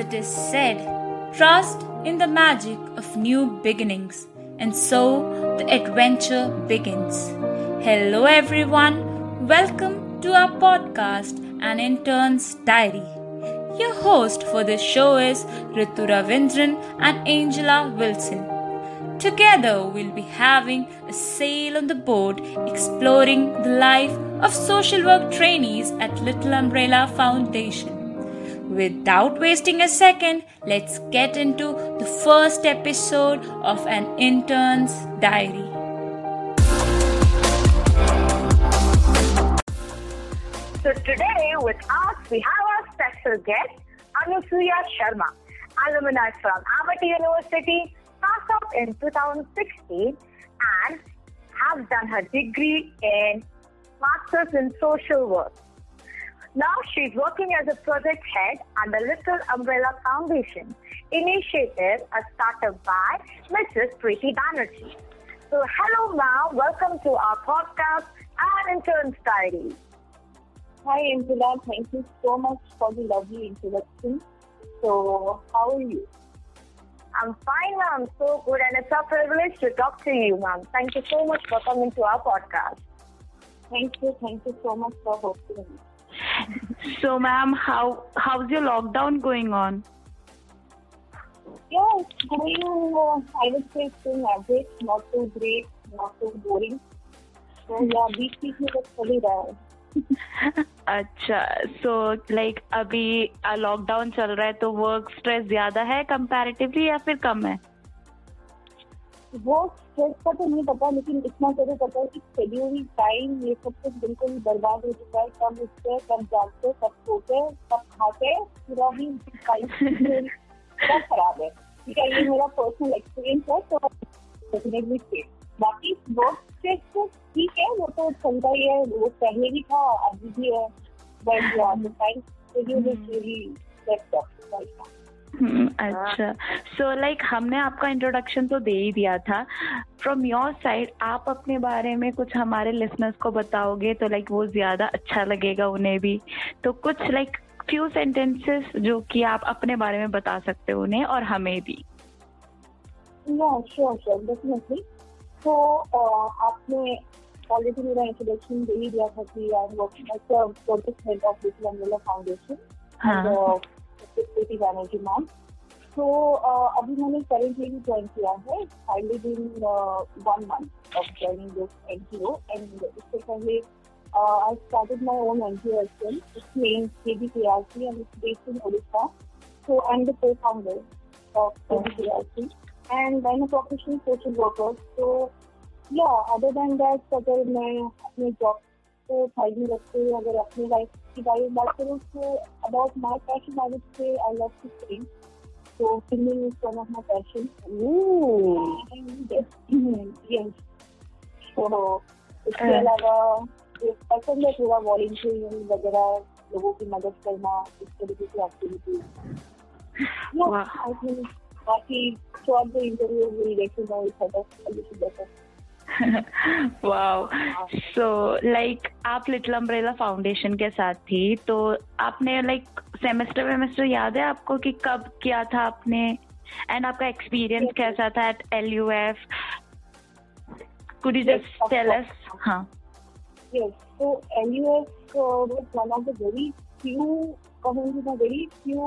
it is said, trust in the magic of new beginnings, and so the adventure begins. Hello, everyone. Welcome to our podcast, An Intern's Diary. Your host for this show is Ritu Ravindran and Angela Wilson. Together, we'll be having a sail on the boat exploring the life of social work trainees at Little Umbrella Foundation. Without wasting a second, let's get into the first episode of An Intern's Diary. So today with us we have our special guest Anusuya Sharma, alumni from Amity University, passed out in 2016 and has done her degree in Masters in Social Work. Now she's working as a project head under Little Umbrella Foundation, initiative a startup by Mrs. Preeti Banerjee. So hello ma'am, welcome to our podcast and Intern's Diary. Hi Angela, thank you so much for the lovely introduction. So, how are you? I'm fine, ma'am. So good, and it's a privilege to talk to you, ma'am. Thank you so much for coming to our podcast. Thank you, thank you so much for hosting me. So, ma'am, how how's your lockdown going on? Yeah, it's going, uh, I would say it's going average, not too great, not too boring. So, yeah, बीच बीच में बस चल ही रहा है अच्छा so like अभी lockdown चल रहा है तो वर्क स्ट्रेस ज़्यादा है कंपैरेटिवली या फिर कम है वो स्ट्रेस का तो नहीं पता लेकिन इतना ज़रूर पता है कि शेड्यूल टाइम ये सब कुछ बिल्कुल बर्बाद हो चुका है। कब उठते कब जागते कब सोते कब खाते पूरा ही पूरा खराब है। ठीक है ये मेरा पर्सनल एक्सपीरियंस है तो डेफिनेटली बाकी वर्क स्ट्रेस तो ठीक है वो तो चलता ही है। वो पहले भी था अभी भी है। But time schedule is really set up right now अच्छा। सो लाइक हमने आपका इंट्रोडक्शन तो दे ही दिया था। फ्रॉम योर साइड आप अपने बारे में कुछ हमारे लिसनर्स को बताओगे तो लाइक like, वो ज़्यादा अच्छा लगेगा उन्हें भी। तो कुछ लाइक फ्यू सेंटेंसेस जो कि आप अपने बारे में बता सकते हो उन्हें और हमें भी। श्योर श्योर डेफिनेटली तो आपने ऑलरेडी मेरा इंट्रोडक्शन दे ही दिया था कि I am working as a project head of little umbrella foundation Preeti Banerjee ma'am तो अभी मैंने करेंटली भी ज्वाइन किया है hardly been one month of joining this NGO and इससे पहले I started my own an NGO as well its name KBKRC and it's based in Odisha so I'm the co-founder of KBKRC and I'm a professional social worker. So yeah, other than that, अगर मैं अपने job को में रखते अगर अपनी life की बारे में बात करूँ तो about my passion I would say I love to sing So singing is one of my passions. And yes. So इसके अलावा ये पसंद है थोड़ा वॉलंटियरिंग वगैरह लोगों की मदद करना इस तरीके की एक्टिविटी Wow. आई थिंक बाकी throughout the interview we'll get to know each other a little better. Wow so like आप लिटिल अम्ब्रेला फाउंडेशन के साथ थी तो आपने लाइक सेमेस्टर वेमेस्टर याद है आपको कि कब किया था आपने? एंड आपका एक्सपीरियंस कैसा था at L U F could you just tell us हाँ। Yes. So LUS uh, was one of the very few कहूँगी मैं very few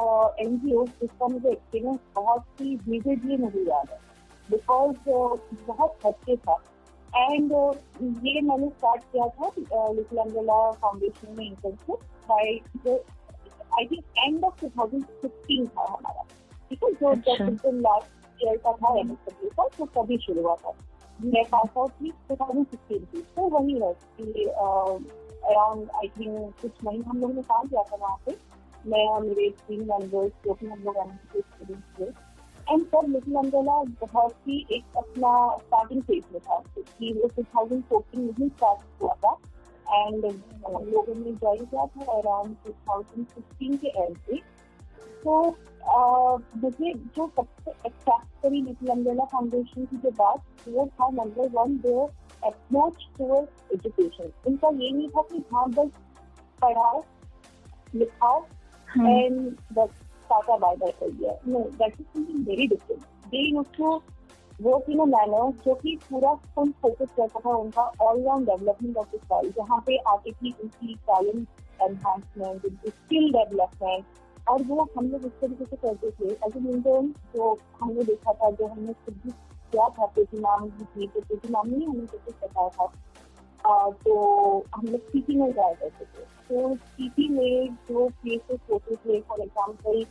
uh, NGOs जिसका मुझे एक्सपीरियंस बहुत ही vividly मुझे याद है। बिकॉज़ बहुत हटके था। एंड ये मैंने स्टार्ट किया था लिटिल अम्ब्रेला फाउंडेशन में internship by I think end of 2016 था हमारा। ठीक है? जो जब अच्छा। बिल्कुल लास्ट ईयर का था एमएसडब्ल्यू का तो तभी शुरू हुआ था। मैं पास आउट थी 2016 की तो वही है कि अराउंड आई थिंक कुछ महीने हम लोगों ने काम किया था वहाँ पे। मैं और मेरे टीम मेंबर्स जो भी हम लोग एम एमएसडब्ल्यू स्टूडेंट्स थे एंड सर लिटिल अम्ब्रेला बहुत ही एक अपना स्टार्टिंग फ़ेज़ में था क्योंकि वो टू थाउज़ेंड फोर्टीन में ही स्टार्ट हुआ था। एंड लोगों ने ज्वाइन किया था अराउंड टू थाउज़ेंड फिफ्टीन के एंड से तो मुझे जो सबसे अट्रैक्ट करी लिटिल अम्ब्रेला फाउंडेशन की जो बात वो था number one their approach towards education इनका ये नहीं था कि हाँ बस पढ़ाओ लिखाओ एंड बस टाटा बाय बाय कर दिया no that is something very different they उसको वर्क इन अ मैनर जो कि पूरा फुल फोकस करता था उनका all round development of the child जहाँ पे आती थी उनकी टैलेंट एनहांसमेंट उनकी स्किल डेवलपमेंट और वो हम लोग इस तरीके से करते थे। एज एन इंटर्न जो हमने देखा था, जो हमने खुद भी किया था पेटी नाम की तो पेटी नाम नहीं हमें कुछ बताया था। तो हम लोग सीपी में जाया करते थे तो। सीपी में जो प्लेसेस होते थे फॉर एग्ज़ाम्पल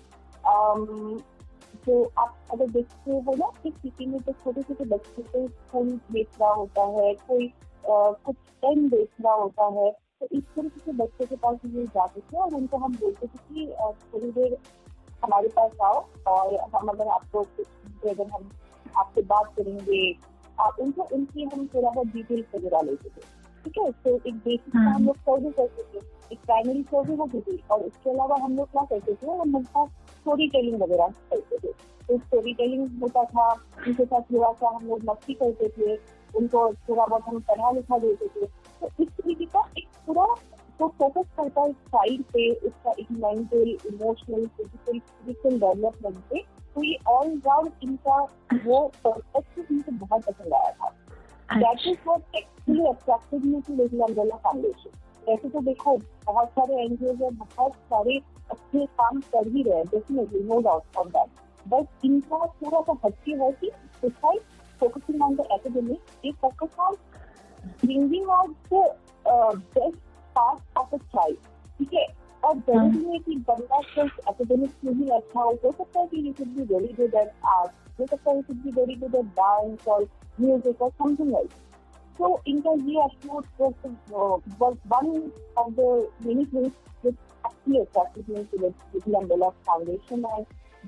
तो आप अगर देखते हो ना, कि सिटी में तो छोटे छोटे बच्चे को फूल बेच रहा होता है, कोई कुछ पेन बेच रहा होता है तो इस तरीके से बच्चों के पास ये जाते थे और उनको हम बोलते थे कि थोड़ी देर हमारे पास आओ और हम अगर आपको अगर हम आपसे बात करेंगे उनको, उनकी हम थोड़ा बहुत डिटेल्स वगैरह लेते थे। ठीक है? तो एक बेसिक हम हाँ। लोग सर्वे करते थे एक प्राइमरी सर्वे होती थी और उसके अलावा हम लोग क्या करते थे? हम उनका स्टोरी टेलिंग वगैरह करते थे। तो स्टोरी टेलिंग होता था उनके साथ थोड़ा सा हम लोग मस्ती करते थे उनको थोड़ा बहुत हम पढ़ा लिखा देते थे। तो इस तरीके का एक पूरा तो फोकस करता है साइड पे उसका एक mental emotional physical physical development पे तो ये ऑल राउंड इनका वो परस्पेक्टिव मुझे बहुत पसंद आया था। That is what actually attracted me to little umbrella foundation वैसे तो देखो, बहुत सारे एनजीओ है बहुत सारे अच्छे काम कर ही रहे हैं definitely no doubt on that but इनका थोड़ा सा हटके है कि decide focusing on the academic they focus on bringing out the best part of a child ठीक है? और ज़रूरी नहीं कि बंदा सिर्फ़ एकेडमिक्स में ही अच्छा हो हो सकता है कि you should be very good at art हो सकता है you should be very good at dance और म्यूज़िक और समथिंग एल्स So इनका ये approach the many things which actually attracted me to the Little Umbrella Foundation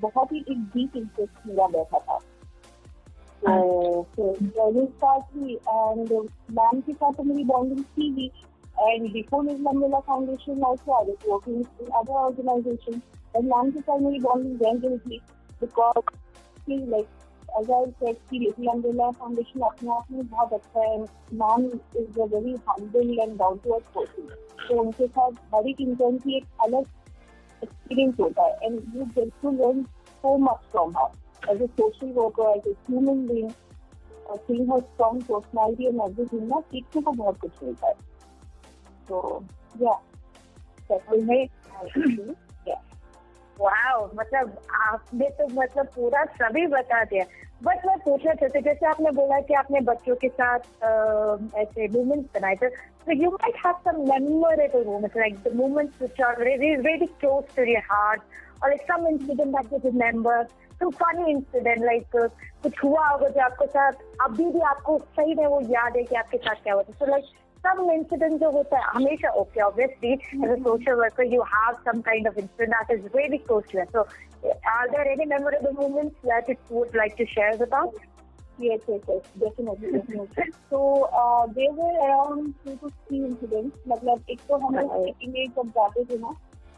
बहुत ही एक डीप इंटरेस्ट मेरा बैठा था। तो हुई एंड मैम के साथ तो मेरी बॉन्डिंग थी भी and before miss umbrella foundation also I was working in other organisation and ma'am के साथ मेरी बॉन्डिंग वेरी गुड थी because like as I said, कि लिटिल अम्ब्रेला फाउंडेशन अपने आप में बहुत अच्छा है ma'am is a very humble and down to earth person तो उनके साथ हर एक इंटर्न की एक अलग एक्सपीरियंस होता है and you get to learn so much from her as a social worker, as a human being, uh, seeing her strong personality and everything, ना सीखने को बहुत कुछ मिलता है। तो या वाह मतलब आपने तो मतलब पूरा सभी बता दिया बट मैं पूछना चाहती जैसे आपने बोला कि आपने बच्चों के साथ ऐसे मूवमेंट्स बनाए थे So you might have some memorable moments, like the moments which are really, really close to your heart, or like some incident that you remember. some funny incident like uh, कुछ हुआ होगा जो आपके साथ अभी भी आपको सही में वो याद है कि आपके साथ क्या होता है सो लाइक सम इंसिडेंट जो होता है हमेशा okay obviously as a social worker you have some kind of incident that is very close to so are there any memorable moments that it would like to share about Yes, yes, yes, definitely. so, uh, there were around two to three incidents. मतलब एक तो हमने setting में जब जाते थे ना,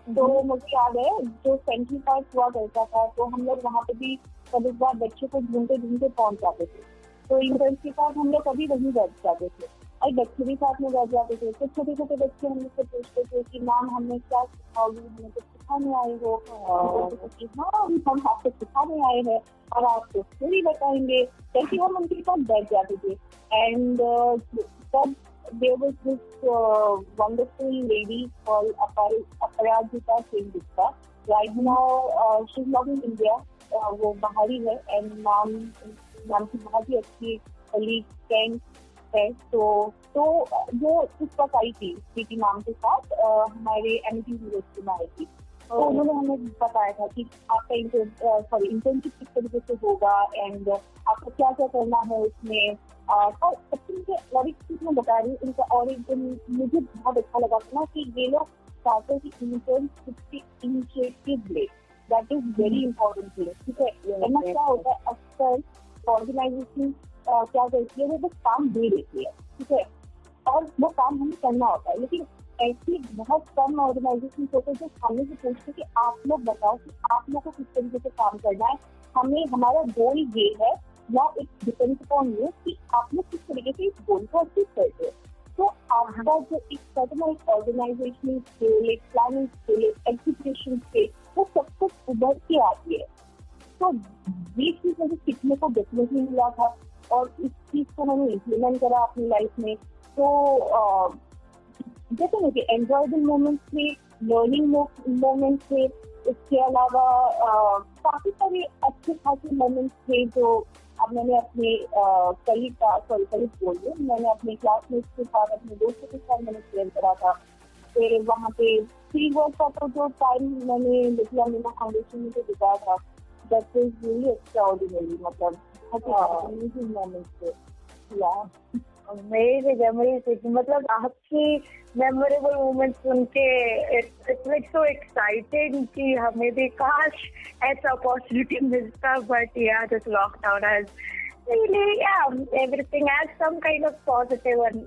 तो मुझे याद है जो सेंट्रल पार्क हुआ करता था, तो हम लोग वहाँ पे भी कभी बार बच्चों को ढूंढते ढूंढते पहुँच जाते थे। तो इंटरनेशनल पार्क हम लोग कभी वहीं बैठ जाते थे। और बच्चे भी साथ में बैठ जाते थे। तो छोटे छोटे बच्चे हम से पूछते थे कि मैम हमने क्या सिखाओगी हमें कुछ सिखाने आए हो। हाँ। हम आपको सिखाने आए हैं और आपको स्टोरी बताएँगे। जैसे हम उनके साथ बैठ जाते थे। एंड तब there was this uh, wonderful lady called Apar- Aparajita Singh Gupta. Right now, uh, she's not in India. Uh, वो बाहरी है एंड नाम नाम की बहुत ही अच्छी कलीग फ्रेंड है तो तो वो उस वक्त आई थी प्रीति नाम के साथ हमारे एम टी यूनिवर्सिटी में आई थी। तो उन्होंने हमें बताया था कि आपका सॉरी इंटर्नशिप किस तरीके से होगा एंड आपको क्या क्या करना है उसमें। और सबसे मुझे और एक चीज़ मैं बता रही हूँ इनका और एक दिन मुझे बहुत अच्छा लगा था ना कि ये लोग चाहते हैं कि इंटर्नशिप की इनिशिएटिव ले। That is very important thing ठीक है? वरना क्या होता है अक्सर ऑर्गेनाइजेशन क्या करती है, वो बस काम दे देती है, ठीक है? और वो काम हमें करना होता है, लेकिन ऐसी बहुत कम ऑर्गेनाइजेशन होते हैं जो सामने से पूछते कि आप लोग बताओ कि आप लोग को किस तरीके से काम करना है। हमें, हमारा गोल ये है, या इट डिपेंड्स अपॉन यू कि आप लोग किस तरीके से इस गोल को अचीव करते हो। तो आपका जो एक सर्टन एक ऑर्गेनाइजेशन स्किल एक प्लानिंग स्किल एक एग्जीक्यूशन स्किल वो सब कुछ उभर के आती है। तो ये चीज़ मुझे सीखने को डेफिनेटली मिला था। और इस चीज़ को मैंने इम्प्लीमेंट करा अपनी लाइफ में। तो जैसे मुझे एंजॉयबल मोमेंट्स थे लर्निंग मोमेंट्स थे। इसके अलावा काफ़ी सारे अच्छे खासे मोमेंट्स थे जो अब मैंने अपने कलीग का सॉरी कलीग बोल रही मैंने अपने क्लासमेट्स के साथ, अपने दोस्तों के साथ मैंने शेयर करा था। फिर वहाँ पे थ्री वर्क का तो जो टाइम मैंने लिटिल अमीना फाउंडेशन में जो बिताया था। That is really extraordinary मतलब। अमेजिंग मोमेंट्स अमेजिंग मतलब आपकी मेमोरेबल मोमेंट सुन के इट्स सो एक्साइटिंग कि हमें भी, काश ऐसा अपॉर्चुनिटी मिलता बट या this lockdown has really, yeah, everything has some kind of positive and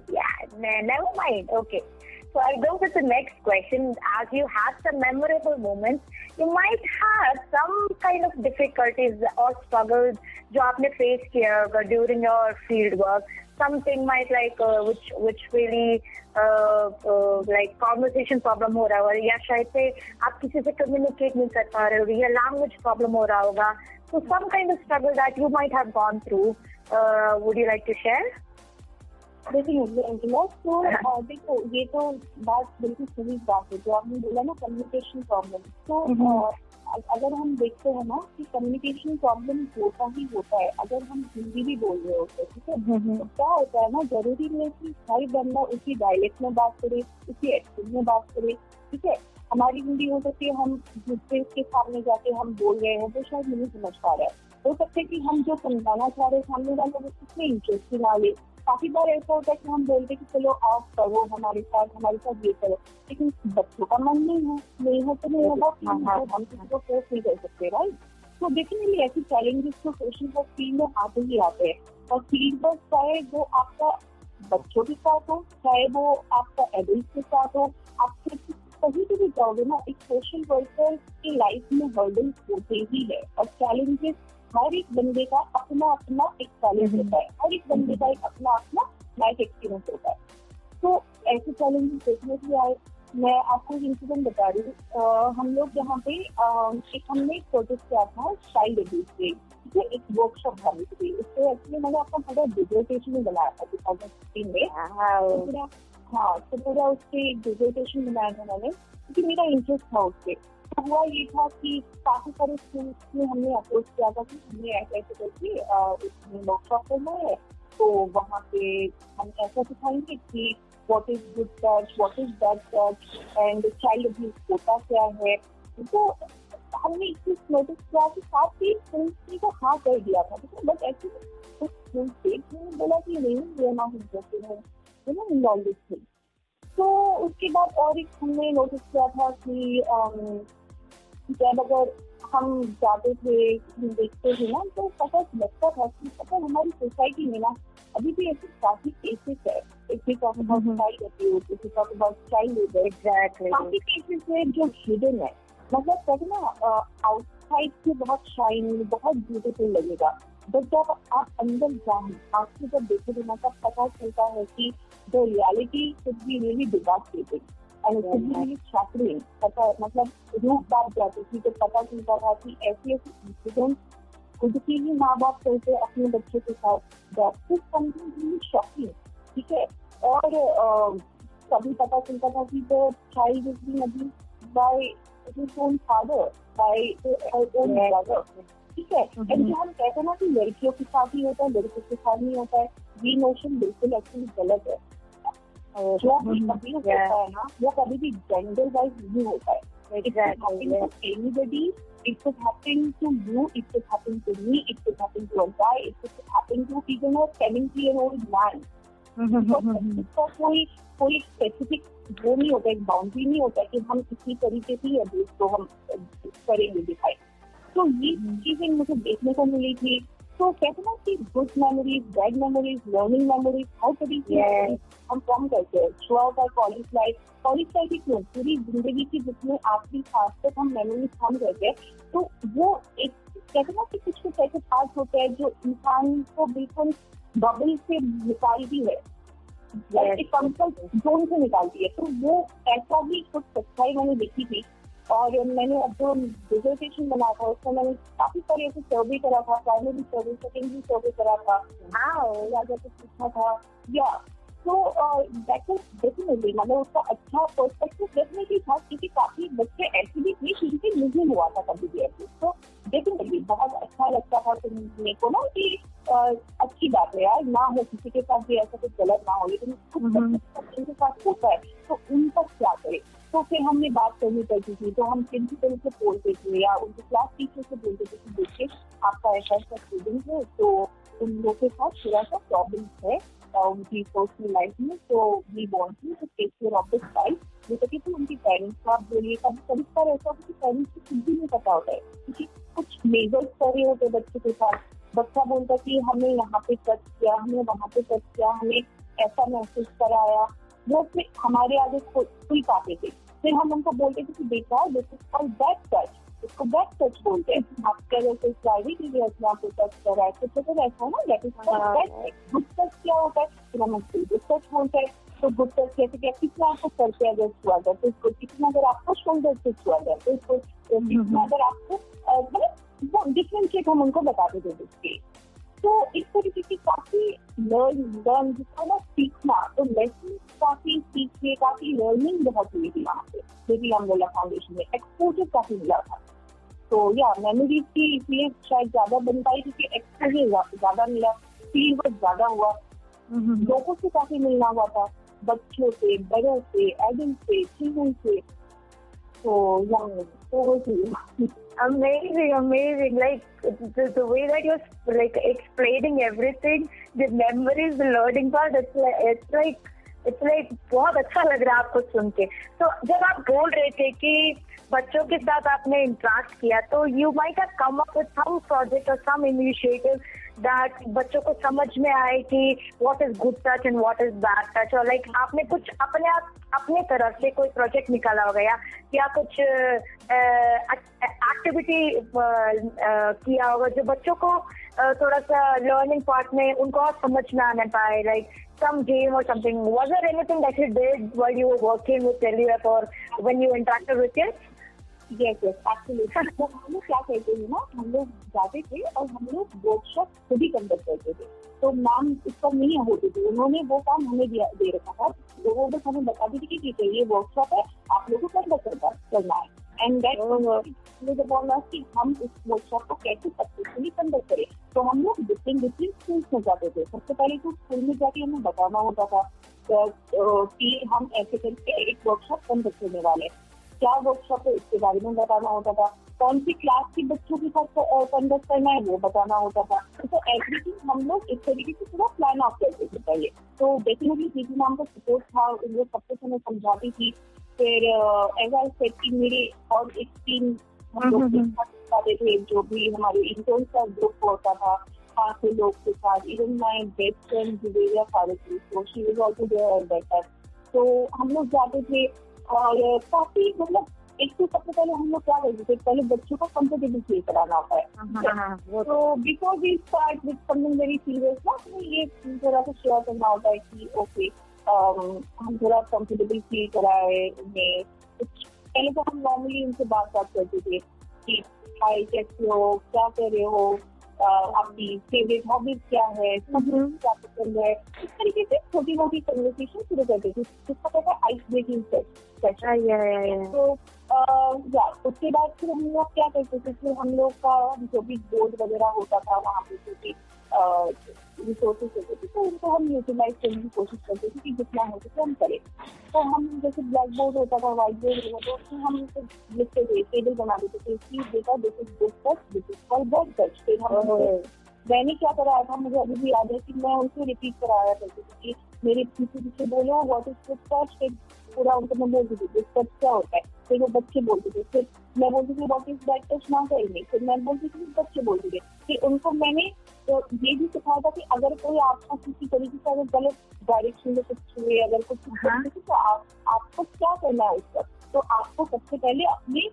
so i'll go with the next question as you had some memorable moments you might have some kind of difficulties or struggles जो आपने face किया होगा during your field work something might like uh, which which really uh, uh, like conversation problem हो रहा होगा या शायद से आप किसी से communicate नहीं कर पा रहे हो या language problem हो रहा होगा so some kind of struggle that you might have gone through uh, would you like to share देखिए तो देखो ये तो बात बिल्कुल सही बात है जो आपने बोला ना कम्युनिकेशन प्रॉब्लम तो अगर हम देखते हैं ना कि कम्युनिकेशन प्रॉब्लम होता ही होता है अगर हम हिंदी भी बोल रहे होते हैं ठीक है। तो क्या होता है ना ज़रूरी नहीं है कि हर बंदा उसी डायलेक्ट में बात करे उसी एक्सेंट में बात करे ठीक है? हमारी हिंदी हो सकती है हम दूसरे के सामने जाके हम बोल रहे हैं तो शायद नहीं समझ पा रहा है। हो सकता है कि हम जो समझाना चाह रहे हैं सामने वाले वो उसमें इंटरेस्ट ना ले काफ़ी बार ऐसा होता है कि हम बोलते कि चलो आप करो हमारे साथ हमारे साथ ये करो। लेकिन बच्चों का मन नहीं है नहीं है तो नहीं होगा। हाँ, हाँ, हम किसी को फोर्स नहीं कर सकते राइट तो डेफिनेटली ऐसी चैलेंजेस तो सोशल वर्क फ़ील्ड में आते ही आते हैं। और फ़ील्ड वर्क चाहे वो आपका बच्चों के साथ हो चाहे वो आपका एडल्ट के साथ हो आप कहीं पर भी जाओगे ना एक सोशल वर्कर की लाइफ में हर्डल्स होते ही है। और चैलेंजेस हर एक बंदे का अपना अपना एक चैलेंज हम्म। होता है। हर एक बंदे का एक अपना अपना लाइफ एक्सपीरियंस होता है। तो ऐसे चैलेंजेस देखने के आए मैं आपको एक इंसिडेंट बता रही हूँ। हम लोग यहाँ पे एक हमने एक प्रोजेक्ट किया था चाइल्ड अब्यूज पे ठीक है? एक वर्कशॉप भरनी थी इससे एक्चुअली मैंने आपका पूरा डिजर्टेशन में बनाया था टू थाउज़ेंड फिफ्टीन में। तो हाँ तो पूरा उसके डिजर्टेशन बनाया था मैंने। क्योंकि मेरा इंटरेस्ट था उससे। तो हुआ ये था कि काफ़ी सारे स्कूल्स में हमने अप्रोच किया था कि हमें ऐसे ऐसे करके उसमें वर्कशॉप करना है। तो वहाँ पे हम ऐसा सिखाएँगे कि what is good touch what is bad touch and child abuse होता क्या है। तो हमने एक चीज़ नोटिस किया कि काफ़ी स्कूल्स को हाँ कर दिया था, ठीक है? बट एक्चुअली कुछ स्कूल थे बोला कि नहीं आर नॉट इंटरेस्टेड है, यू नो ऑल थिंग तो उसके बाद और एक हमने नोटिस किया था कि जब अगर हम जाते थे देखते थे ना तो पता लगता था कि पता हमारी सोसाइटी में ना अभी भी ऐसे काफ़ी केसेस है। एक भी talk about child abuse if talk about child labour काफ़ी केसेस है जो हिडन है। मतलब कहते ना आउटसाइड से बहुत शाइन बहुत ब्यूटीफुल लगेगा। बट जब आप अंदर जाए आपसे जब देखोगे ना तब पता चलता है कि द रियलिटी कुछ भी really devastating and it shocking पता मतलब रूप बात जाती थी तो पता चलता था कि ऐसी ऐसी इंसिडेंट खुद की ही माँ बाप करते अपने बच्चे के साथ दैट इज़ समथिंग शॉकिंग ठीक है? और कभी पता चलता था कि the child is been by his own father by own brother ठीक है? एंड जो हम कहते हैं ना कि लड़कियों के साथ ही होता है लड़कियों के साथ नहीं होता है ये नोशन बिल्कुल एक्चुअली गलत है। वो कभी भी जेंडर वाइज नहीं होता है। कोई स्पेसिफिक वो नहीं होता एक बाउंड्री नहीं होता कि हम किसी तरीके से अभी हम करेंगे दिखाई। तो ये चीज़ें मुझे देखने को मिली थी तो कहते ना कि good memories bad memories learning memories हर तरीके हम कम करते हैं। Throughout our college life college life ही क्यों पूरी ज़िंदगी की जितने आखिरी खास तक हम मेमोरीज कम करते हैं। तो वो एक कहते ना कि कुछ कुछ ऐसे पार्ट होते हैं जो इंसान को बिल्कुल बबल से निकालती है। कंफर्ट जोन से निकालती है। तो वो ऐसा भी कुछ सच्चाई मैंने देखी थी और मैंने अब जो डिजर्टेशन बनाया था उसमें मैंने काफ़ी सारे ऐसे सर्वे करा था प्राइमरी सर्वे सेकेंडरी सर्वे करा था। हाँ राजा को पूछा था या तो दैट इज़ डेफिनेटली मतलब उसका अच्छा पर्सपेक्टिव डेफिनेटली था क्योंकि काफ़ी बच्चे ऐसे भी थे जिनके नहीं हुआ था कभी भी ऐसे। तो डेफिनेटली बहुत अच्छा लगता था सुनने को ना कि अच्छी बात है यार ना हो किसी के साथ भी ऐसा कुछ गलत ना हो लेकिन खुद उनके साथ होता है तो उनका क्या करे? तो फिर हमने बात करनी पड़ती थी तो हम प्रिंसिपल से बोलते थे या उनके क्लास टीचर से बोलते थे कि देखिए, आपका ऐसा ऐसा स्टूडेंट है तो उन लोगों के साथ थोड़ा सा प्रॉब्लम है उनकी पर्सनल लाइफ में तो we want to take care of this उनके पेरेंट्स को आप बोलिए, कभी कभी बार ऐसा होता है पेरेंट्स को कुछ भी नहीं पता होता है, क्योंकि कुछ मेजर्स रहे होते बच्चे के साथ। बच्चा बोलता कि हमें यहाँ पे टच किया हमें वहाँ पे टच किया, हमें ऐसा महसूस कराया वो फिर हमारे आगे खुल पाते थे। फिर हम उनको बोलते थे कि बेटा this is called bad touch इसको बैक टच बोलते हैं। आपके अगर कोई प्राइवेट एरिया में आपको टच कर रहा है। तो फिर ऐसा ना that is bad good touch क्या होता है? फिर हम उसको गुड टच बोलते हैं। तो गुड टच कैसे क्या कितना आपको सर पे अगर छुआ जाए तो इसको कितना अगर आपको शोल्डर से छुआ जाए तो इसको कितना अगर आपको मतलब डिफ्रेंशिएट हम उनको बताते थे उसके। तो इस तरीके की काफ़ी लर्न लर्न जिसको ना सीखना तो लेसन काफ़ी सीखे काफ़ी लर्निंग बहुत हुई थी वहाँ पे जो भी हम बोला फाउंडेशन में एक्सपोजर काफ़ी मिला था। तो या मेमोरीज की इसलिए शायद ज़्यादा बन पाई क्योंकि एक्सपोजर ज़्यादा मिला फील वर्क ज़्यादा हुआ। लोगों से काफ़ी मिलना हुआ था बच्चों से बड़ों से एडल्ट से चिल्ड्रन से। तो या तो amazing, amazing. Like the, the way that you're like explaining everything, the memories, the learning part, it's like it's like like बहुत अच्छा लग रहा है आपको सुन के। तो जब आप बोल रहे थे कि बच्चों के साथ आपने इंटरेक्ट किया तो you might have come up with some project और सम इनिशिएटिव दैट बच्चों को समझ में आए कि what is good touch and what is bad touch और लाइक आपने कुछ अपने आप, अपने तरफ़ से कोई प्रोजेक्ट निकाला होगा, या या कुछ एक्टिविटी किया होगा जो बच्चों को थोड़ा सा लर्निंग पार्ट में उनको और समझ में आने पाए like some game or something. Was there anything that you did while you were working with Tellyup or when you interacted with kids? Yes yes actually तो हम लोग क्या करते हैं ना हम लोग जाते थे और हम लोग वर्कशॉप खुद ही कंडक्ट करते थे। तो मैम इस पर नहीं होती थी। उन्होंने वो काम हमें दे रखा था। वो बस हमें बता दी थी कि ये वर्कशॉप है आप लोगों को कंडक्ट करना है। एंड दैट बोलना कि हम इस वर्कशॉप को कैसे सक्सेसफुली कंडक्ट करें? तो हम लोग डिफरेंट डिफरेंट स्कूल्स में जाते थे। सबसे पहले तो स्कूल में जाके हमें बताना होता था कि हम ऐसे करके एक वर्कशॉप कंडक्ट करने वाले क्या वर्कशॉप है इसके बारे में बताना होता था। कौन सी क्लास के बच्चों के साथ कंडक्ट करना है वो बताना होता था। तो एवरीथिंग हम लोग इस तरीके से पूरा प्लान आउट करते थे पहले तो डेफिनेटली पीटी मैम का सपोर्ट था वो सब कुछ हमें समझाती थी। फिर आई सेट की मेरे और एक टीम हम लोग थे जो भी हमारे इंटर्न का ग्रुप होता था पाँच लोग के साथ even my best friend Zuberia Farooqui तो she was also there better तो हम लोग जाते थे और काफ़ी मतलब एक तो सबसे पहले हम लोग क्या करते थे पहले बच्चों को कंफर्टेबल फील कराना होता है। हाँ, हाँ, हाँ, तो before we start with something very serious ना ये थोड़ा सा शेयर करना होता है कि ओके हम थोड़ा कंफर्टेबल फील कराए उन्हें। पहले तो हम नॉर्मली उनसे बात बात करते थे कि हाय कैसे हो? क्या कर रहे हो? आपकी फेवरेट हॉबीज क्या है? हम्म। क्या पसंद है? इस तरीके से छोटी मोटी कन्वर्सेशन शुरू करते थे जिसका कहता है आइस ब्रेकिंग सेशन तो उसके बाद फिर हम लोग क्या करते थे? फिर हम लोग का जो भी बोर्ड वगैरह होता था वहाँ पे रिसोर्सेज होते थे तो उनको हम यूटिलाइज करने की कोशिश करते थे कि जितना हो सके हम करें। तो हम जैसे ब्लैक बोर्ड होता था व्हाइट बोर्ड होता था उसमें हम लिखते थे टेबल बना देते थे कि बेटा this is good touch this is for bad touch फिर हम मैंने क्या कराया था मुझे अभी भी याद है कि मैं उनसे रिपीट कराया करती थी कि मेरे पीछे पीछे बोलो व्हाट इज़ गुड टच फिर पूरा उनको मैं बोलती थी गुड टच क्या होता है? फिर वो बच्चे बोलते थे फिर मैं बोलती थी व्हाट इज़ बैड टच ना करेंगे फिर मैं बोलती थी बच्चे बोलते थे फिर उनको मैंने तो ये भी सिखाया था कि अगर कोई आपको किसी तरीके से अगर गलत डायरेक्शन में कुछ छुए अगर कुछ हाँ। तो आप, आपको क्या करना है उसका तो आपको सबसे पहले अपने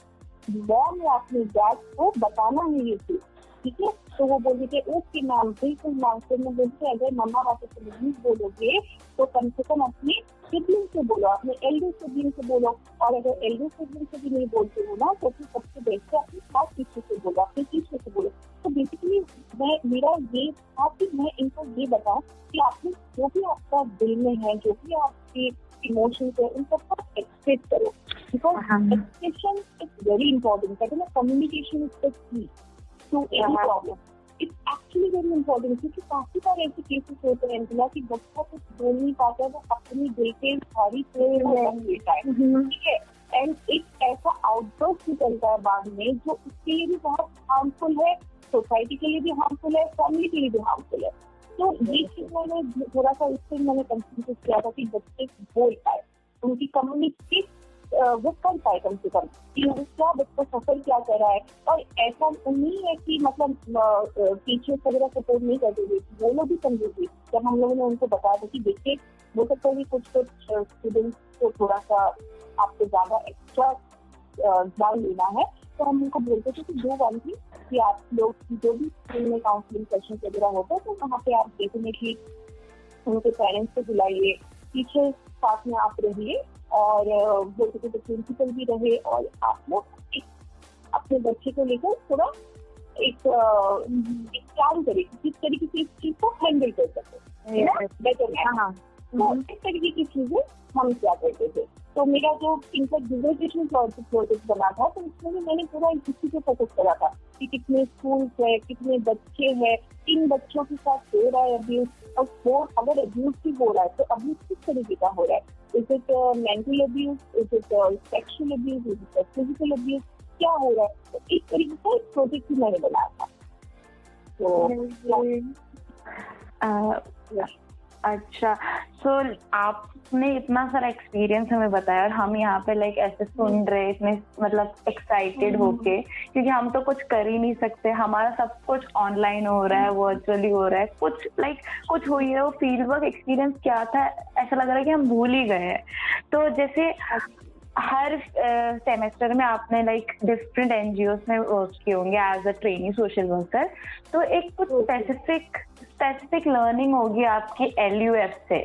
मॉम या अपने डैड को बताना है ये चीज़ ठीक है? तो वो बोल थे ओके मैम बिल्कुल मैम फिर मैं बोलती अगर मम्मा पापा से नहीं बोलोगे तो कम से कम अपने सिबलिंग से बोलो अपने एल्डर सिबलिंग से बोलो। और अगर एल्डर सिबलिंग से भी नहीं बोलते हो ना तो फिर सबसे बेस्ट है अपनी क्लास टीचर से बोलो अपने टीचर से बोलो। तो बेसिकली मैं मेरा ये था कि मैं इनको ये बताऊँ कि आपने जो भी आपका दिल में है जो भी आपके इमोशंस है उन सबको एक्सप्रेस करो। Because expression is very important कहते हैं ना communication is the key to any problem it's actually very important क्योंकि काफ़ी सारे ऐसे केसेस होते हैं अंजना की बच्चा कुछ बोल नहीं पाता है वो अपनी दिल के सारी लेता है ठीक है? एंड एक ऐसा आउटबर्स निकलता है बाद में जो उसके लिए भी बहुत हार्मफुल है सोसाइटी के लिए भी हार्मफुल है फैमिली के लिए भी हार्मफुल है। तो ये चीज़ मैंने थोड़ा सा उससे मैंने कंसिडर किया था कि बच्चे बोल पाए उनकी कम्युनिटी वो कर पाए कम से कम। कि क्या बच्चा सफ़र क्या कर रहा है? और ऐसा नहीं है कि मतलब टीचर्स वगैरह सपोर्ट नहीं करते थे वो लोग भी समझे थे। जब हम लोगों ने उनको बताया था कि देखिए, हो सकता है कुछ कुछ स्टूडेंट्स को थोड़ा सा आपको ज़्यादा एक्स्ट्रा ध्यान लेना है। तो हम उनको बोलते थे कि दो वन थी कि आप लोग जो भी स्कूल में काउंसलिंग सेशन वगैरह होता है तो वहाँ पे आप डेफिनेटली उनके पेरेंट्स को बुलाइए। टीचर्स साथ में आप रहिए। और बोलते थे प्रिंसिपल भी रहे और आप लोग अपने बच्चे को लेकर थोड़ा एक, काम करें किस तरीके से इस चीज़ को हैंडल कर सके बेटर हाँ। तो इस तरीके की चीज़ें हम क्या करते थे? तो मेरा जो इनका डिजर्टेशन प्रोजेक्ट बना था तो उसमें भी मैंने पूरा इसी पे फोकस करा था कि कितने स्कूल है कितने बच्चे हैं किन बच्चों के साथ हो रहा है अब्यूज और फोर अगर अब्यूज भी हो रहा है तो अब्यूज किस तरीके का हो रहा है? Mental abuse? Is it uh, sexual abuse? Is it uh, physical abuse? क्या हो रहा है? तो इस तरीके का एक प्रोजेक्ट मैंने बनाया था। तो अच्छा सो so, आपने इतना सारा एक्सपीरियंस हमें बताया और हम यहाँ पे लाइक ऐसे सुन रहे इतने मतलब एक्साइटेड हम्म। होके क्योंकि हम तो कुछ कर ही नहीं सकते। हमारा सब कुछ ऑनलाइन हो रहा है वर्चुअली हो रहा है। कुछ लाइक कुछ हुई है वो फ़ील्ड वर्क एक्सपीरियंस क्या था ऐसा लग रहा है कि हम भूल ही गए हैं। तो जैसे हर सेमेस्टर uh, में आपने लाइक डिफरेंट एनजीओ में वर्क किए होंगे as a training social worker तो एक कुछ स्पेसिफिक स्पेसिफिक लर्निंग होगी आपकी एलयूएफ से।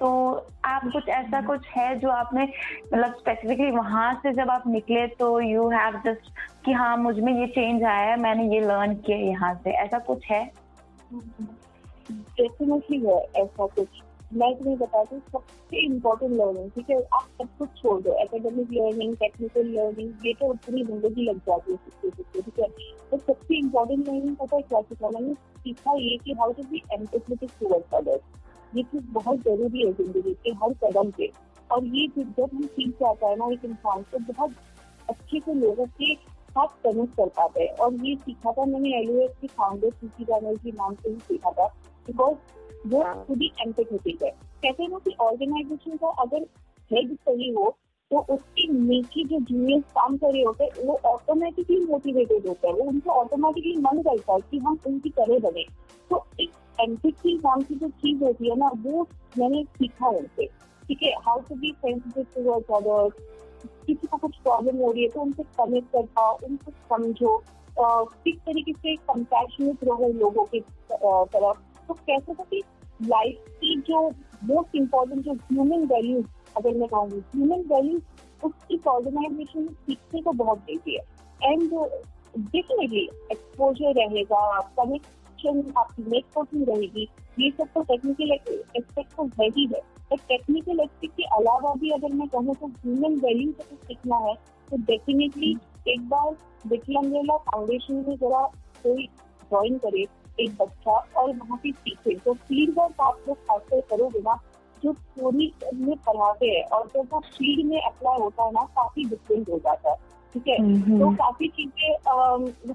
तो आप कुछ ऐसा कुछ है जो आपने मतलब स्पेसिफिकली वहाँ से जब आप निकले तो यू हैव जस्ट कि हाँ मुझमें ये चेंज आया है मैंने ये लर्न किया यहाँ से। ऐसा कुछ है? डेफिनेटली है ऐसा कुछ। मैं तुम्हें बताती हूँ सबसे इम्पोर्टेंट लर्निंग ठीक है? आप सब कुछ छोड़ दो एकेडमिक लर्निंग टेक्निकल लर्निंग ये तो पूरी ज़िंदगी लग जाती है सीखते ठीक है? तो सबसे इम्पोर्टेंट लर्निंग पता है क्या सीखा मैंने? सीखा ये कि how to be empathetic towards others ये चीज़ बहुत ज़रूरी है ज़िंदगी के हर कदम पे। और ये चीज़ जब हम सीख जाता है ना एक इंसान को बहुत अच्छे से लोगों के साथ कनेक्ट कर पाते हैं। और ये सीखा था मैंने एल की फाउंडर सीखी बैनर्जी नाम से ही सीखा था। बिकॉज़ वो खुद ही है। कहते हैं ना कि ऑर्गेनाइजेशन का अगर हेड सही हो तो उसके नीचे जो जूनियर्स काम कर रहे होते हैं, वो ऑटोमेटिकली मोटिवेटेड होता है। वो उनको ऑटोमेटिकली मन करता है कि हम उनकी तरह बने। तो एक एम्पिथी नाम की जो चीज़ होती है ना, वो मैंने सीखा है उनसे। ठीक है how to be sensitive towards others किसी को कुछ प्रॉब्लम हो रही है तो उनसे कनेक्ट कर पाओ उनको समझो किस तरीके से कंपैशनेट रहो लोगों की तरफ़। तो कैसे था कि लाइफ की जो मोस्ट इम्पोर्टेंट जो ह्यूमन वैल्यूज़ अगर मैं कहूँगी ह्यूमन वैल्यूज़ उस इस ऑर्गेनाइजेशन में सीखने को बहुत देती है। एंड डेफिनेटली एक्सपोजर रहेगा कनेक्ट एक्शन आपकी कोचिंग रहेगी। ये सब तो टेक्निकल एस्पेक्ट तो है ही है। टेक्निकल एस्पेक्ट के अलावा भी अगर मैं कहूँ तो ह्यूमन वैल्यू से सीखना है तो डेफिनेटली एक बार विकलांगेला फाउंडेशन में जरा कोई ज्वाइन करे। एक बच्चा और वहाँ पे सीखे। तो फ़ील्ड वर्क आप लोग खासकर करोगे ना जो पूरी में पढ़ाते हैं और जब वो फ़ील्ड में अप्लाई होता है ना काफ़ी डिफरेंट हो जाता है। ठीक है? तो। काफ़ी चीज़ें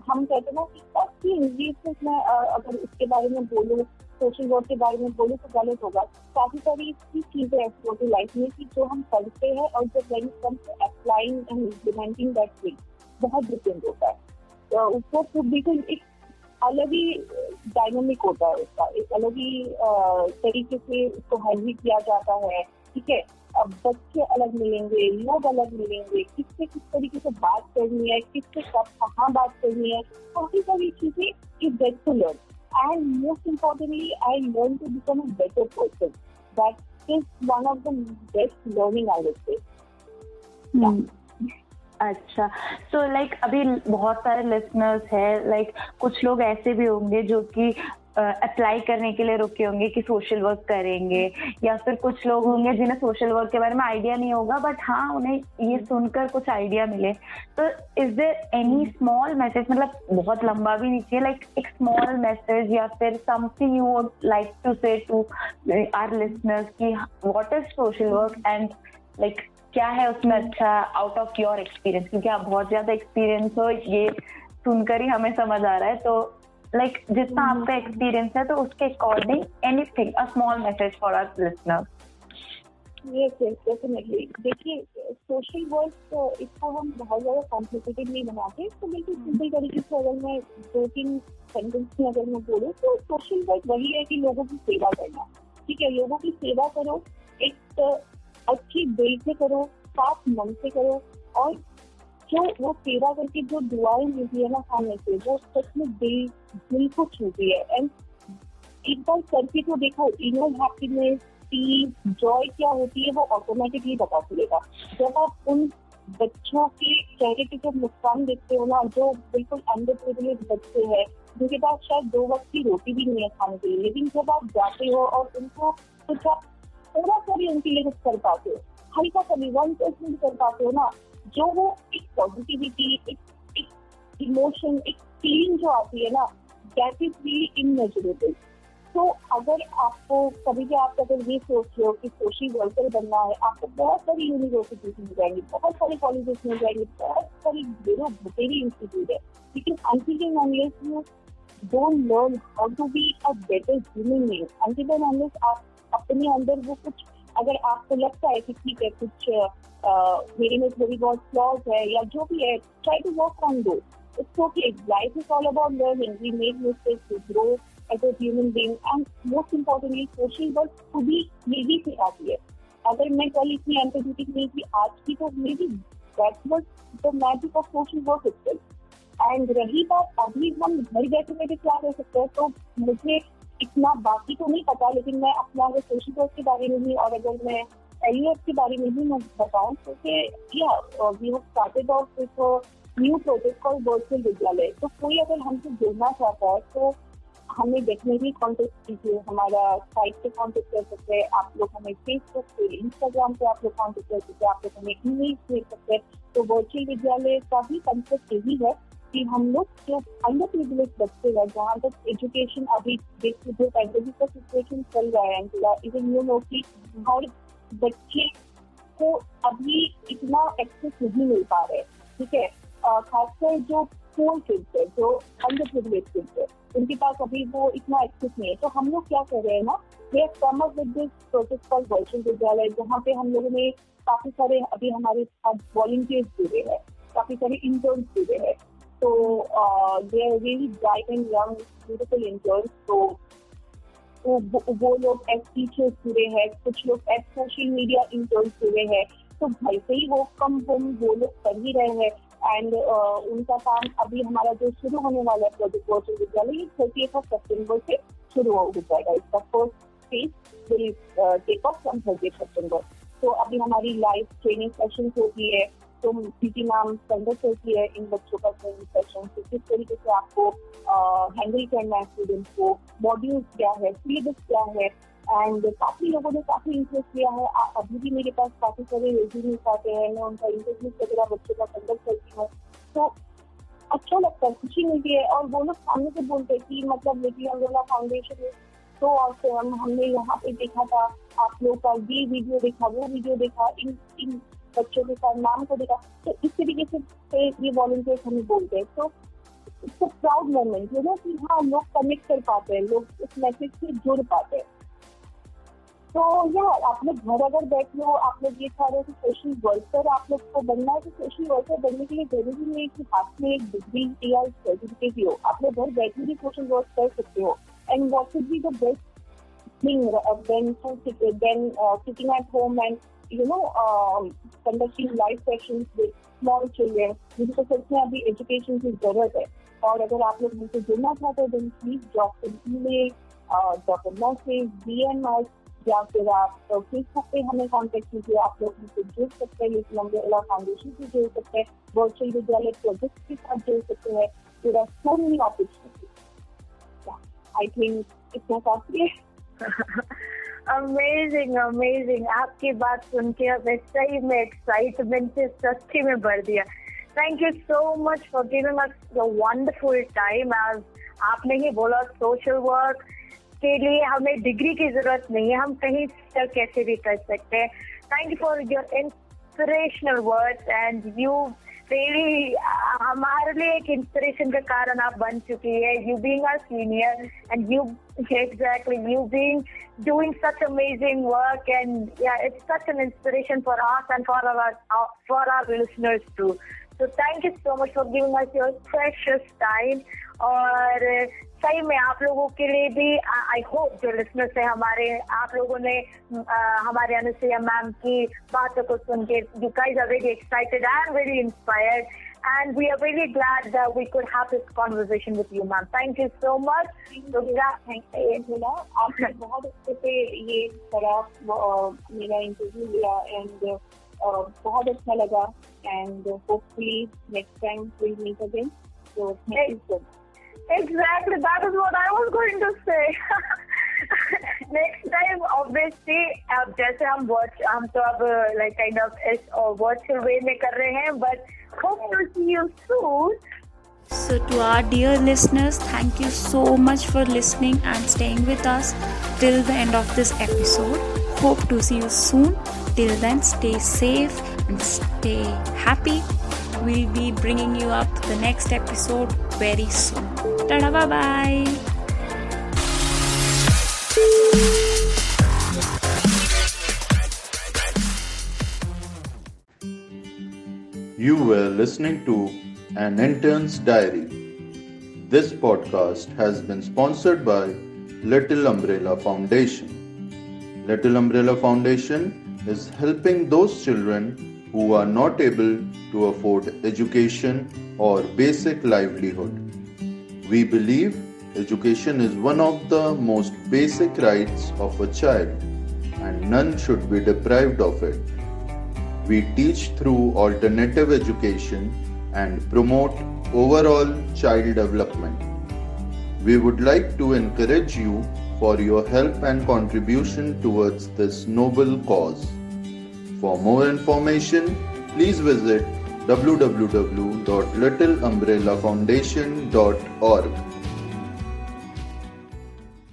हम कहते हैं ना कि काफ़ी इंग्लिश में अगर इसके बारे में बोलूँ सोशल वर्क के बारे में बोलूँ तो गलत होगा। काफ़ी सारी इसकी चीज़ें ऐसी होती लाइफ में कि जो हम पढ़ते हैं और जब when come to applying and implementing that thing बहुत डिफरेंट होता है। तो उसको बिल्कुल एक अलग ही डायनामिक होता है उसका। एक अलग ही तरीके से उसको हैंडल किया जाता है। ठीक है? अब बच्चे अलग मिलेंगे, लोग अलग मिलेंगे। किससे किस तरीके से बात करनी है, किससे कब, कहाँ बात करनी है काफ़ी सारी चीज़ें, you get to learn and most importantly I learn to become a better person that is one of the best learning I would say अच्छा। सो so, लाइक like, अभी बहुत सारे लिसनर्स है लाइक like, कुछ लोग ऐसे भी होंगे जो कि अप्लाई uh, करने के लिए रुके होंगे कि सोशल वर्क करेंगे। या फिर कुछ लोग होंगे जिन्हें सोशल वर्क के बारे में आइडिया नहीं होगा बट हाँ उन्हें ये सुनकर कुछ आइडिया मिले। तो is there any small message मतलब बहुत लंबा भी नहीं चाहिए लाइक एक स्मॉल मैसेज या फिर something you would like to say to our listeners की what is social work and like क्या है उसमें अच्छा आउट ऑफ़ योर एक्सपीरियंस क्योंकि आप बहुत ज़्यादा एक्सपीरियंस हो ये सुनकर ही हमें समझ आ रहा है। तो लाइक like, जितना हम्म। आपका एक्सपीरियंस है तो उसके according anything a small message for our listener yes yes definitely देखिए सोशल वर्क इसको हम बहुत ज़्यादा कॉम्प्लिकेटेड नहीं बनाते। तो बिल्कुल सिंपल। तरीके से अगर मैं दो तीन सेंटेंस में अगर मैं बोलूँ तो सोशल वर्क वही है कि लोगों की सेवा करना। ठीक है लोगों की सेवा करो। एक अच्छी दिल से करो, साफ़ मन से करो और जो वो सेवा करके जो दुआएँ मिलती है ना खाने से, वो सच में दिल दिल को छूती है। एंड एक बार करके तो देखो इनर हैप्पीनेस पीस जॉय क्या होती है वो ऑटोमेटिकली बता चलेगा जब आप उन बच्चों के चेहरे के जब मुस्कान देखते हो ना, जो बिल्कुल अंडर प्रिविलेज बच्चे हैं, जिनके पास शायद दो वक्त की रोटी भी नहीं है खाने के लिए, लेकिन जब आप जाते हो और उनको कुछ आप थोड़ा सा भी उनके लिए कुछ कर पाते हो। हल्का सा भी वन परसेंट कर पाते हो ना, जो वो एक पॉजिटिविटी एक एक इमोशन एक फीलिंग जो आती है ना दैट इज़ रियली इनमेजरेबल तो अगर आपको, कभी भी आप अगर ये सोच रहे हो कि सोशल वर्कर बनना है, आपको बहुत सारी यूनिवर्सिटीज मिल जाएँगी, बहुत सारे कॉलेजेस मिल जाएँगे, बहुत सारी बेरो बतेरी इंस्टीट्यूट है। लेकिन until unless you don't learn how to be a better human being until unless आप अपने अंदर वो कुछ अगर आपको लगता है कि ठीक है, कुछ मेरे में थोड़ी बहुत फ्लॉज है या जो भी है try to work on though it's okay life is all about learning we make mistakes to grow as a human being and most importantly social work खुद ही ये भी सिखाती है. अगर मैं कल इतनी एम्पेथेटिक नहीं थी आज की तो maybe that was the magic of social work itself and रही बात, अभी हम घर बैठे बैठे क्या कर सकते हैं? तो मुझे इतना बाकी तो नहीं पता, लेकिन मैं अपना अगर सोशल वर्क के बारे में भी और अगर मैं एल के बारे में भी मैं बताऊँ तो न्यू प्रोजेक्ट कॉल वर्चुअल विद्यालय तो कोई अगर हमसे जुड़ना चाहता है तो हमें डेफिनेटली कॉन्टेक्ट कीजिए। हमारा साइट पे कॉन्टेक्ट कर सकते हैं। आप लोग हमें फेसबुक पे इंस्टाग्राम पे आप लोग कॉन्टेक्ट कर सकते हैं। आप लोग हमें ईमेल भेज सकते हैं। तो वर्चुअल विद्यालय का भी कंसेप्ट यही है कि हम लोग जो अंडर प्रिविलेज बच्चे हैं, जहाँ तक एजुकेशन अभी जो पैंडेमिक का सिचुएशन चल रहा है इवन यू नो कि हर बच्चे को अभी इतना एक्सेस नहीं मिल पा रहे ठीक है? खासकर जो स्कूल किड्स है, जो अंडर प्रिविलेज किड्स है, उनके पास अभी वो इतना एक्सेस नहीं है। तो हम लोग क्या कर रहे हैं ना we come up with this project call virtual Vidyalaya जहाँ पे हम लोगों ने काफ़ी सारे अभी हमारे साथ वॉलंटियर्स जुड़े हैं, काफ़ी सारे इंटर्न्स जुड़े हैं। So uh, they are really bright and young, beautiful interns. So वो लोग एज टीचर्स जुड़े हैं कुछ लोग एज सोशल मीडिया इंटर्न्स जुड़े हैं तो घर से ही वो कम होम वो लोग कर ही रहे हैं एंड उनका काम अभी हमारा जो शुरू होने वाला है प्रोजेक्ट वर्चुअल विद्यालय ये थर्टी एट ऑफ़ सेप्टेम्बर से शुरू हो जाएगा इसका first phase will take off from thirty September तो अभी हमारी लाइव ट्रेनिंग सेशन होती है तो पीटी मैम कंडक्ट करती है इन बच्चों का ट्रेनिंग सेशन तो किस तरीके से आपको हैंडल करना है स्टूडेंट्स को मॉड्यूल्स क्या है सिलेबस क्या है एंड काफ़ी लोगों ने काफ़ी इंटरेस्ट लिया है। अभी भी मेरे पास काफ़ी सारे रेज्यूम्स आते हैं, मैं उनका इंटरव्यू वगैरह बच्चों का कंडक्ट करती हूँ। तो अच्छा लगता है, खुशी मिलती है और वो लोग सामने से बोलते हैं कि मतलब लिटिल अम्ब्रेला फाउंडेशन तो और हमने यहाँ पे देखा था, आप लोग का ये वीडियो देखा, वो वीडियो देखा, इन इन बच्चों के साथ नाम को देखा। तो इस तरीके से ये वॉलंटियर्स हमें बोलते हैं। तो it's a proud moment you know कि हाँ लोग कनेक्ट कर पाते हैं, लोग इस मैसेज से जुड़ पाते हैं। तो यार आप लोग घर अगर बैठ लो आप लोग ये चाह रहे हो कि सोशल वर्कर आप लोग को बनना है तो सोशल वर्कर बनने के लिए ज़रूरी नहीं है कि हाथ में एक डिग्री या सर्टिफिकेट ही हो। आप लोग घर बैठे भी सोशल वर्क कर सकते हो। And what should be the best thing then sitting at home and um, conducting live sessions with small children. मुझे तो सच में अभी एजुकेशन की ज़रूरत है। और अगर आप लोग मुझसे जुड़ना चाहते हैं then please drop an drop an message DM us या फिर आप फेसबुक पे हमें कॉन्टेक्ट कीजिए। आप लोग मुझसे जुड़ सकते हैं लिटिल अम्ब्रेला फाउंडेशन से जुड़ सकते हैं वर्चुअल विद्यालय प्रोजेक्ट के साथ जुड़ सकते हैं। There are so many opportunities I think इतना काफ़ी है। अमेजिंग अमेजिंग आपकी बात सुन के अब सही में एक्साइटमेंट से सच्ची में भर दिया। Thank you so much for giving us the wonderful time as आपने ही बोला सोशल वर्क के लिए हमें डिग्री की ज़रूरत नहीं है। हम कहीं तक कैसे भी कर सकते हैं। Thank you for your inspirational words and you really हमारे लिए एक इंस्पिरेशन का कारण आप बन चुकी है you being are senior and you exactly you being doing such amazing work and yeah it's such an inspiration for us and for our uh, for our listeners too so thank you so much for giving us your precious time और सही में आप लोगों के लिए भी I hope जो listeners है हमारे आप लोगों ने आ, हमारे अनुसुईया मैम की बातों को सुन के you guys are very excited and very inspired and we are really glad that we could have this conversation with you, ma'am. Thank you so much. Thank you आपने बहुत अच्छे से ये करा मेरा इंटरव्यू लिया एंड बहुत अच्छा लगा and hopefully next time will meet again so thank you so much. Exactly, that is what I was going to say. Next time obviously अब जैसे हम वर्च हम तो अब लाइक काइंड ऑफ इस वर्चुअल वे में कर रहे हैं but hope to see you soon So, to our dear listeners, thank you so much for listening and staying with us till the end of this episode. Hope to see you soon. Till then, stay safe and stay happy. We'll be bringing you up the next episode very soon. Tada, bye bye. You were listening to An Intern's Diary. This podcast has been sponsored by Little Umbrella Foundation. Little Umbrella Foundation is helping those children who are not able to afford education or basic livelihood. We believe education is one of the most basic rights of a child and none should be deprived of it. We teach through alternative education and promote overall child development. We would like to encourage you for your help and contribution towards this noble cause. For more information, please visit www.littleumbrellafoundation.org.